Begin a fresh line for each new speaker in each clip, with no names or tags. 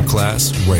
Masterclass Radio,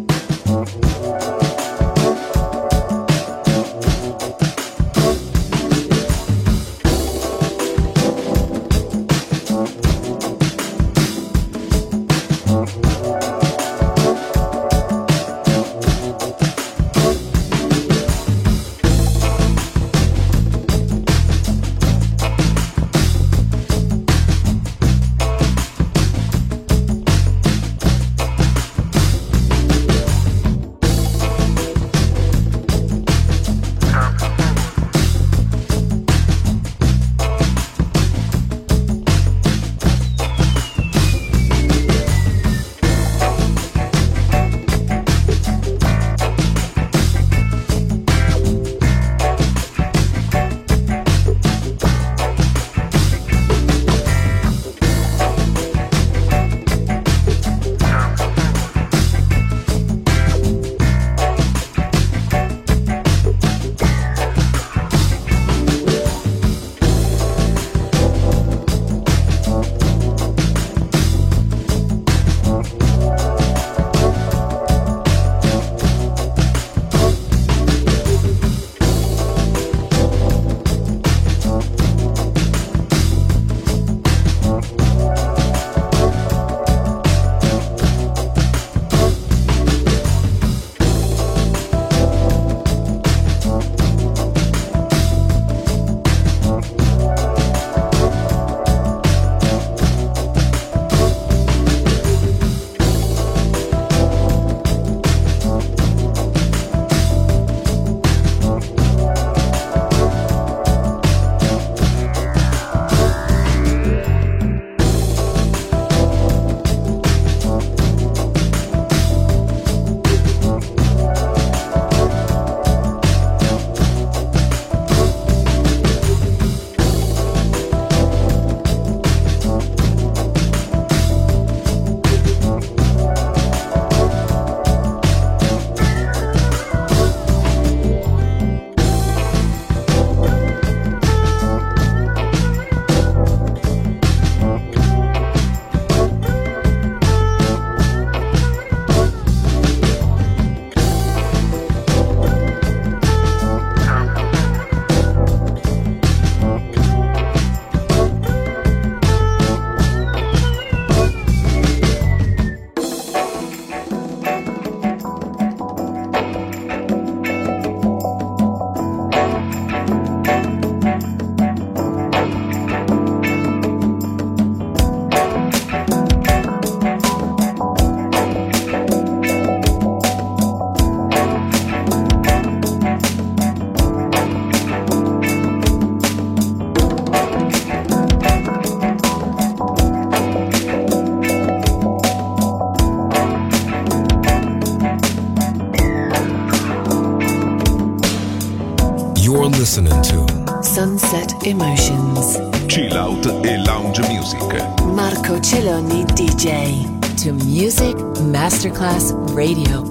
Sunset Emotions.
Chill out e lounge music.
Marco Celloni DJ.
To Music Masterclass Radio.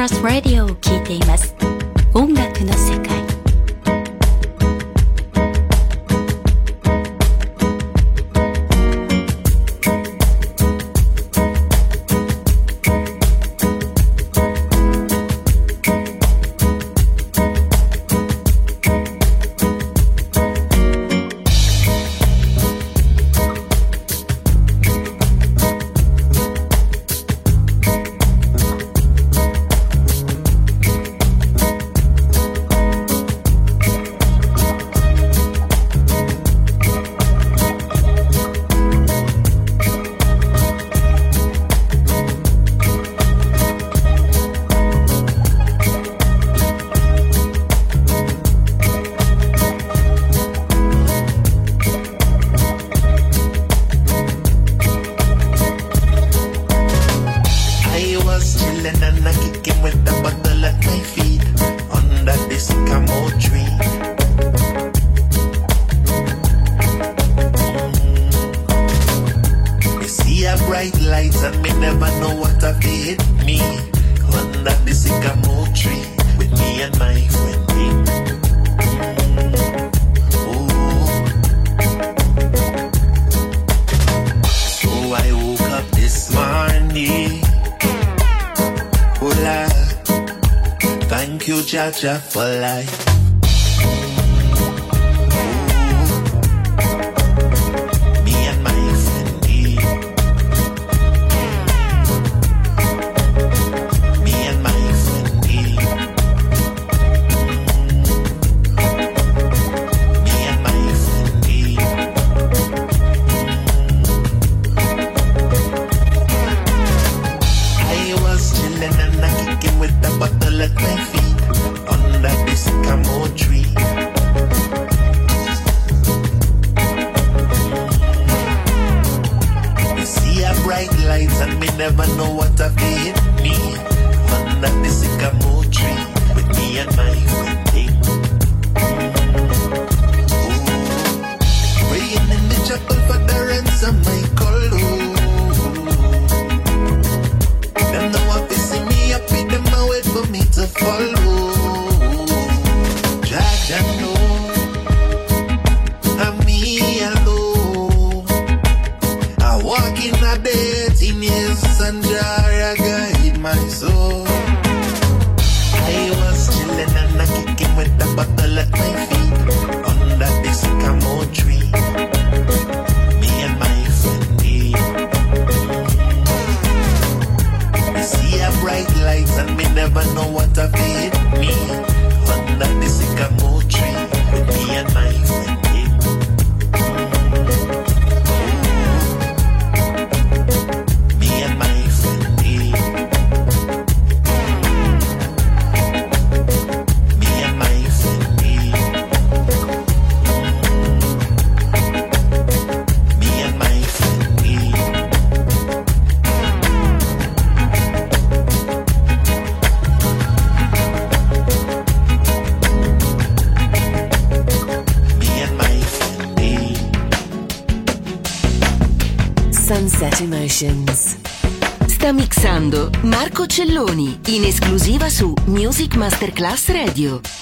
Class Radio
Jaja,
Sessions.
Sta mixando Marco Celloni in esclusiva su Music Masterclass Radio.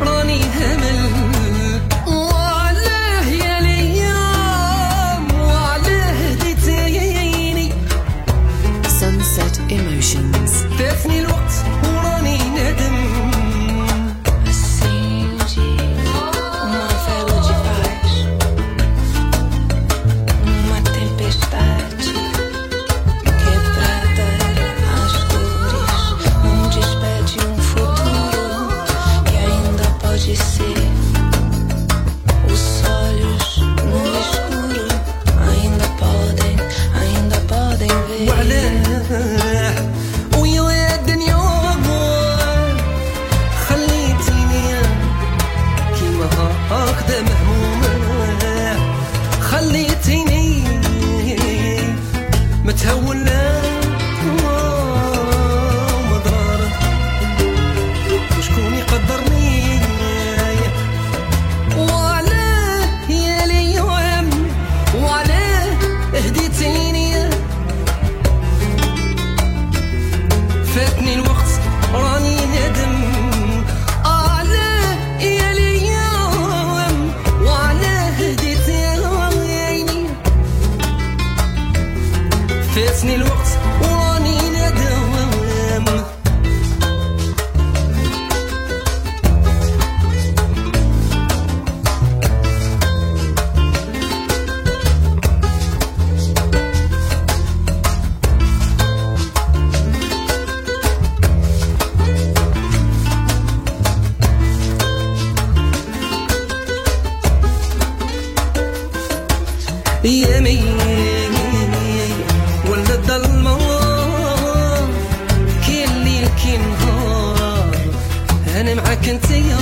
عبراني همل
continue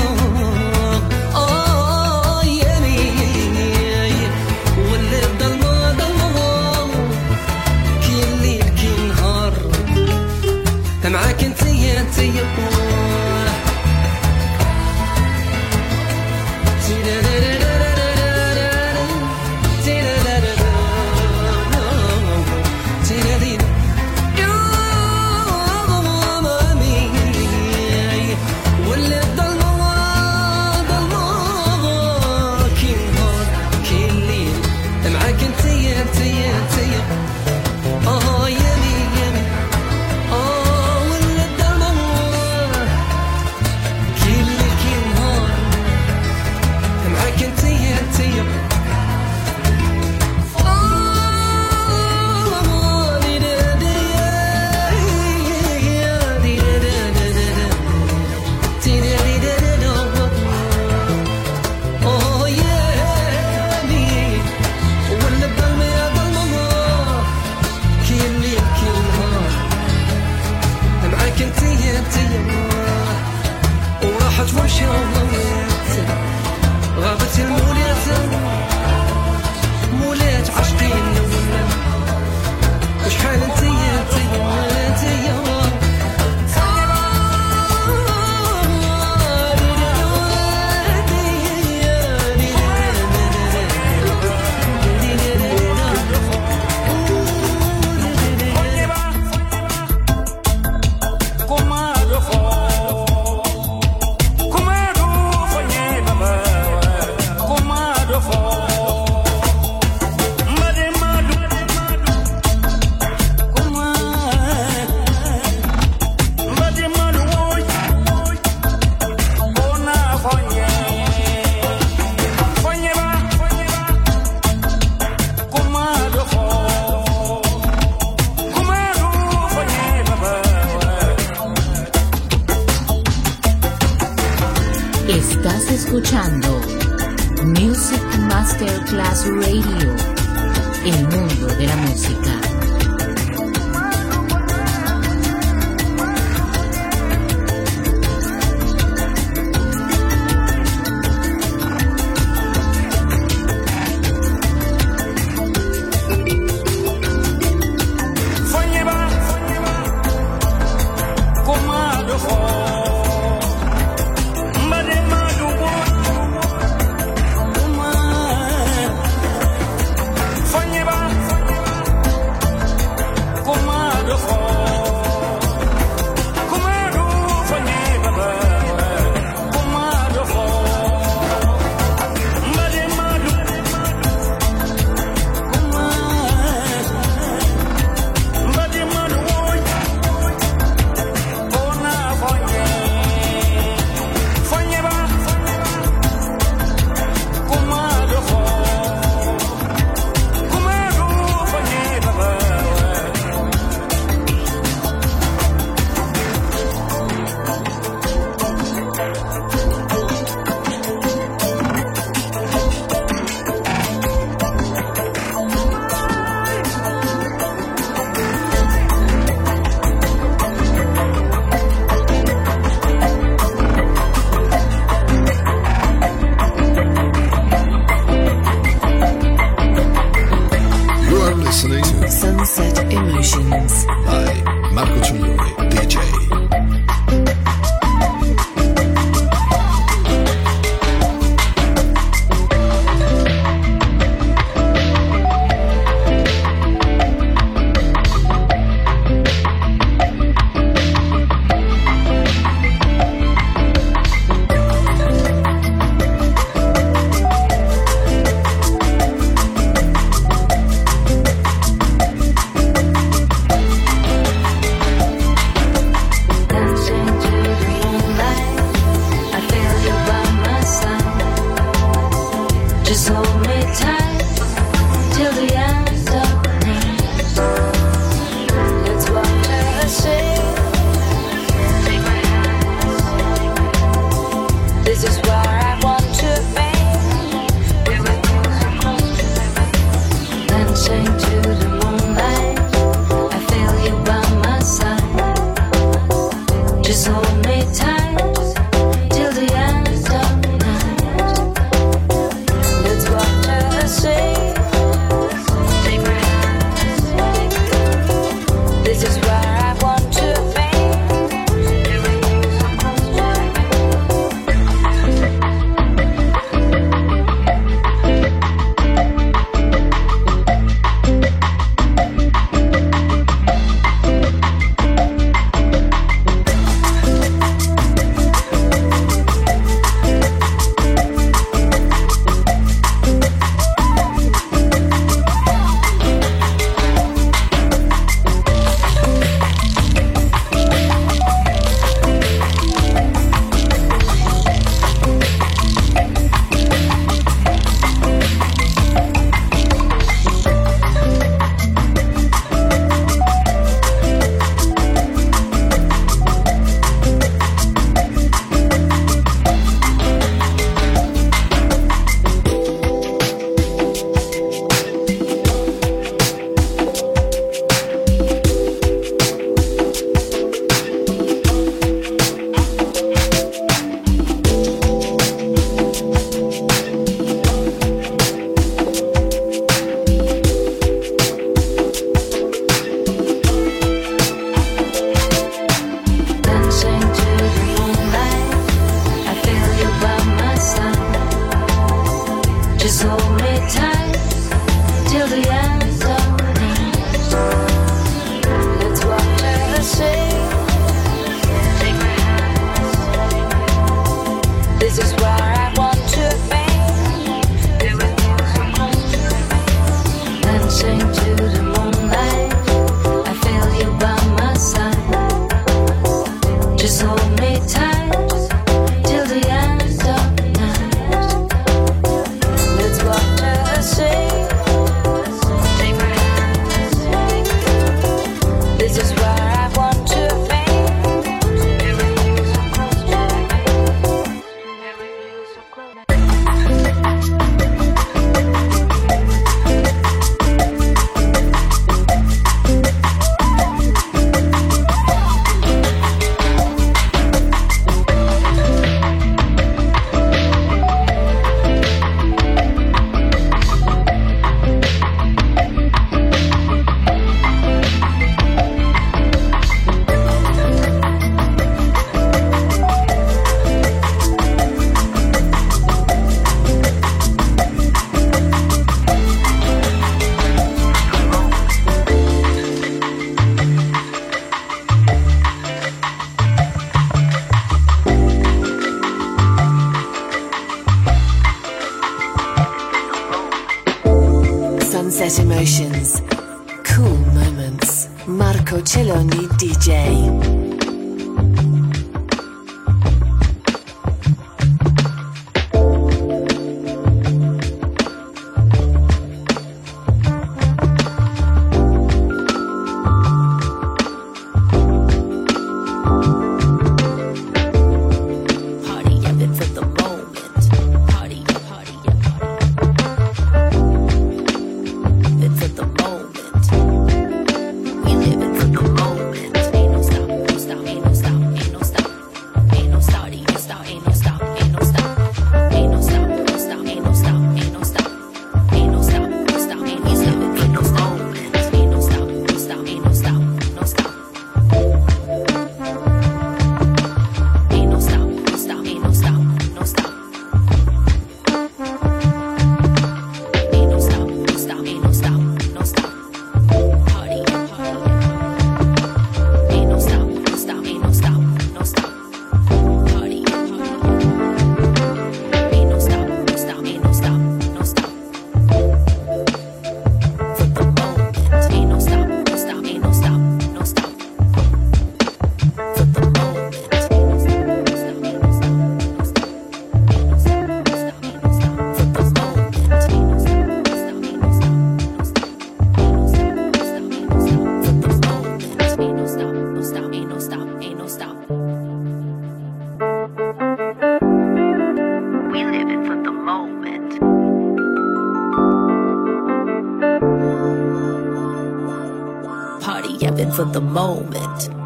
for the moment.